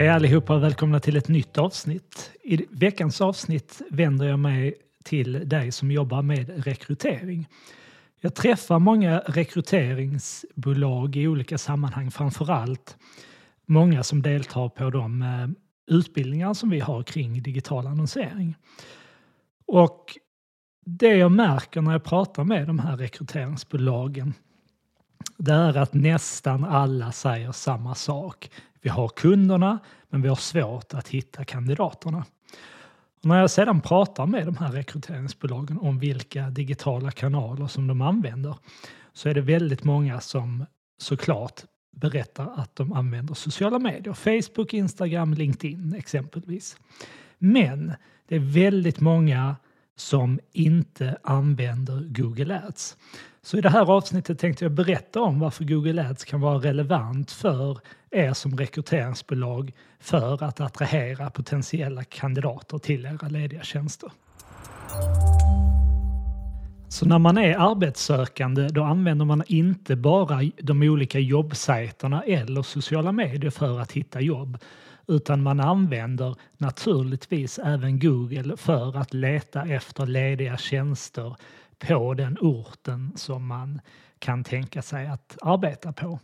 Hej allihopa och välkomna till ett nytt avsnitt. I veckans avsnitt vänder jag mig till dig som jobbar med rekrytering. Jag träffar många rekryteringsbolag i olika sammanhang, framförallt många som deltar på de eh, utbildningar som vi har kring digital annonsering. Och det jag märker när jag pratar med de här rekryteringsbolagen det är att nästan alla säger samma sak. Vi har kunderna, men vi har svårt att hitta kandidaterna. Och när jag sedan pratar med de här rekryteringsbolagen om vilka digitala kanaler som de använder så är det väldigt många som såklart berättar att de använder sociala medier. Facebook, Instagram, LinkedIn exempelvis. Men det är väldigt många som inte använder Google Ads. Så i det här avsnittet tänkte jag berätta om varför Google Ads kan vara relevant för er som rekryteringsbolag för att attrahera potentiella kandidater till era lediga tjänster. Så när man är arbetssökande då använder man inte bara de olika jobbsajterna eller sociala medier för att hitta jobb utan man använder naturligtvis även Google för att leta efter lediga tjänster på den orten som man kan tänka sig att arbeta på.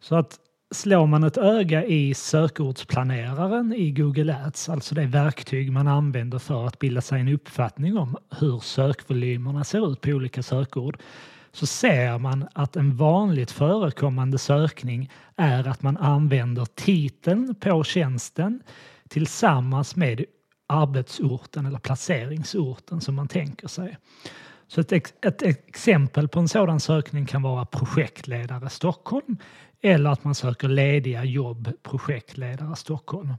Så att slår man ett öga i sökordsplaneraren i Google Ads, alltså det verktyg man använder för att bilda sig en uppfattning om hur sökvolymerna ser ut på olika sökord, så ser man att en vanligt förekommande sökning är att man använder titeln på tjänsten tillsammans med arbetsorten eller placeringsorten som man tänker sig. Så ett, ett, exempel på en sådan sökning kan vara projektledare Stockholm eller att man söker lediga jobb projektledare Stockholm.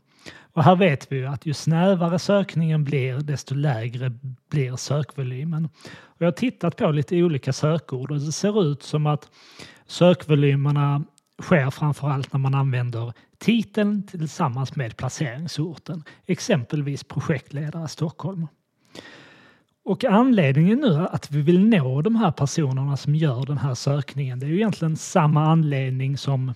Och här vet vi ju att ju snävare sökningen blir desto lägre blir sökvolymen. Och jag har tittat på lite olika sökord och det ser ut som att sökvolymerna sker framförallt när man använder titeln tillsammans med placeringsorten, exempelvis projektledare Stockholm. Och anledningen nu att vi vill nå de här personerna som gör den här sökningen, det är ju egentligen samma anledning som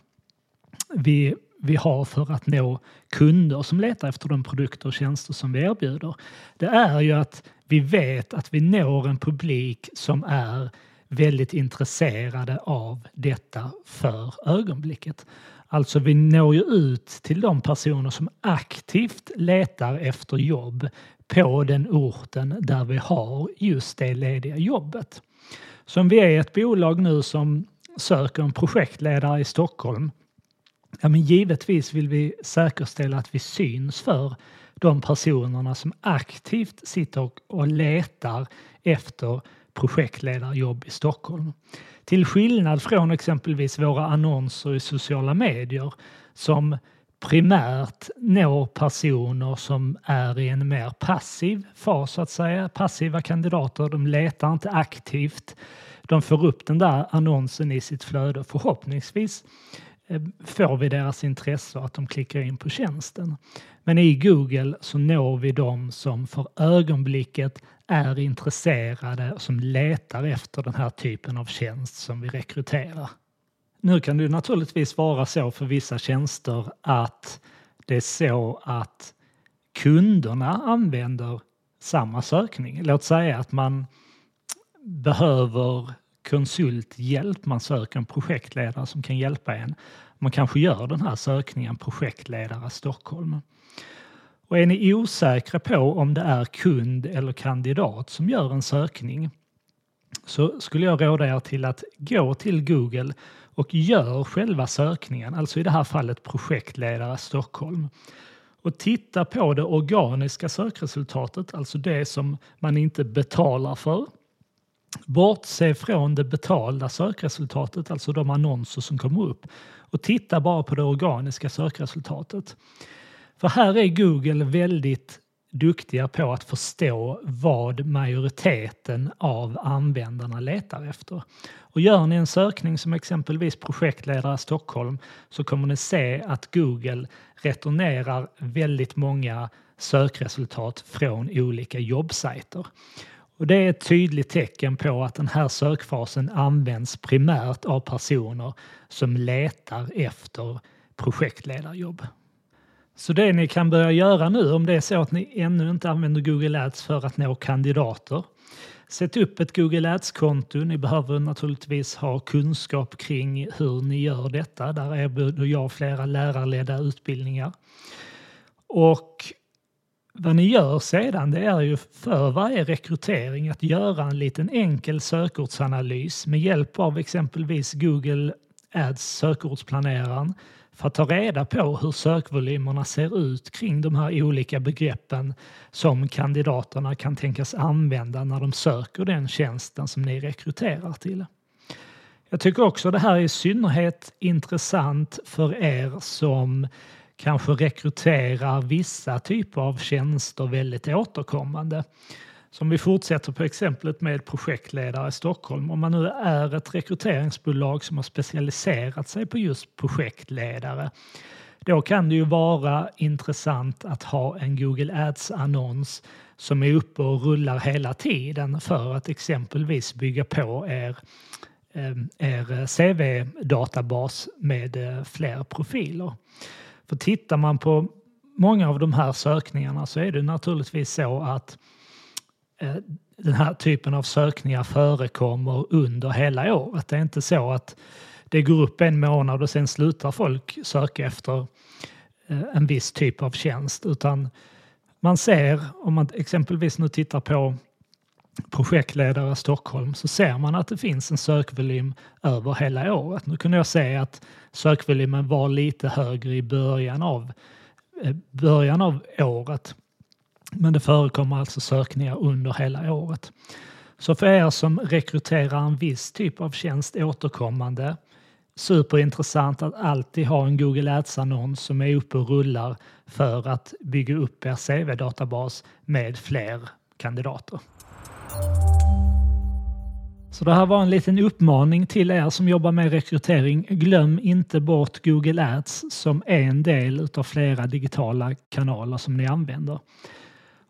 vi, vi har för att nå kunder som letar efter de produkter och tjänster som vi erbjuder. Det är ju att vi vet att vi når en publik som är väldigt intresserade av detta för ögonblicket. Alltså vi når ju ut till de personer som aktivt letar efter jobb på den orten där vi har just det lediga jobbet. Så om vi är ett bolag nu som söker en projektledare i Stockholm, ja men givetvis vill vi säkerställa att vi syns för de personerna som aktivt sitter och letar efter projektledarjobb i Stockholm. Till skillnad från exempelvis våra annonser i sociala medier som primärt når personer som är i en mer passiv fas så att säga. Passiva kandidater, de letar inte aktivt. De får upp den där annonsen i sitt flöde. Förhoppningsvis eh, får vi deras intresse och att de klickar in på tjänsten. Men i Google så når vi dem som för ögonblicket är intresserade och som letar efter den här typen av tjänst som vi rekryterar. Nu kan det naturligtvis vara så för vissa tjänster att det är så att kunderna använder samma sökning. Låt säga att man behöver konsulthjälp, man söker en projektledare som kan hjälpa en. Man kanske gör den här sökningen projektledare Stockholm. Och är ni osäkra på om det är kund eller kandidat som gör en sökning så skulle jag råda er till att gå till Google och gör själva sökningen, alltså i det här fallet projektledare Stockholm. Och titta på det organiska sökresultatet, alltså det som man inte betalar för. Bortse från det betalda sökresultatet, alltså de annonser som kommer upp. Och titta bara på det organiska sökresultatet. För här är Google väldigt duktiga på att förstå vad majoriteten av användarna letar efter. Och gör ni en sökning som exempelvis projektledare Stockholm så kommer ni se att Google returnerar väldigt många sökresultat från olika jobbsajter. Och det är ett tydligt tecken på att den här sökfasen används primärt av personer som letar efter projektledarjobb. Så det ni kan börja göra nu om det är så att ni ännu inte använder Google Ads för att nå kandidater. Sätt upp ett Google Ads-konto. Ni behöver naturligtvis ha kunskap kring hur ni gör detta. Där erbjuder jag flera lärarledda utbildningar. Och vad ni gör sedan det är ju för varje rekrytering att göra en liten enkel sökordsanalys med hjälp av exempelvis Google Ads sökordsplaneraren för att ta reda på hur sökvolymerna ser ut kring de här olika begreppen som kandidaterna kan tänkas använda när de söker den tjänsten som ni rekryterar till. Jag tycker också det här är i synnerhet intressant för er som kanske rekryterar vissa typer av tjänster väldigt återkommande. Som vi fortsätter på exemplet med projektledare i Stockholm. Om man nu är ett rekryteringsbolag som har specialiserat sig på just projektledare då kan det ju vara intressant att ha en Google Ads-annons som är uppe och rullar hela tiden för att exempelvis bygga på er, eh, er CV-databas med eh, fler profiler. För tittar man på många av de här sökningarna så är det naturligtvis så att eh, Eh, den här typen av sökningar förekommer under hela året. Det är inte så att det går upp en månad och sen slutar folk söka efter eh, en viss typ av tjänst utan man ser om man exempelvis nu tittar på projektledare Stockholm så ser man att det finns en sökvolym över hela året. Nu kunde jag se att sökvolymen var lite högre i början av, eh, början av året. Men det förekommer alltså sökningar under hela året. Så för er som rekryterar en viss typ av tjänst återkommande superintressant att alltid ha en Google Ads-annons som är uppe och rullar för att bygga upp er CV-databas med fler kandidater. Så det här var en liten uppmaning till er som jobbar med rekrytering. Glöm inte bort Google Ads som en del av flera digitala kanaler som ni använder.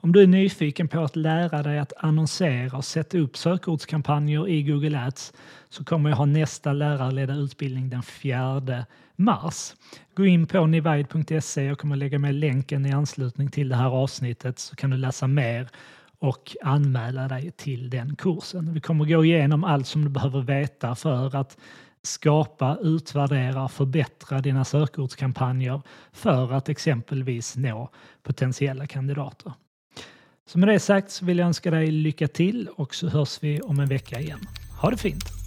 Om du är nyfiken på att lära dig att annonsera och sätta upp sökordskampanjer i Google Ads så kommer jag ha nästa lärarledda utbildning den 4 mars. Gå in på nivide.se, jag kommer lägga med länken i anslutning till det här avsnittet så kan du läsa mer och anmäla dig till den kursen. Vi kommer gå igenom allt som du behöver veta för att skapa, utvärdera, förbättra dina sökordskampanjer för att exempelvis nå potentiella kandidater. Så med det sagt så vill jag önska dig lycka till och så hörs vi om en vecka igen. Ha det fint!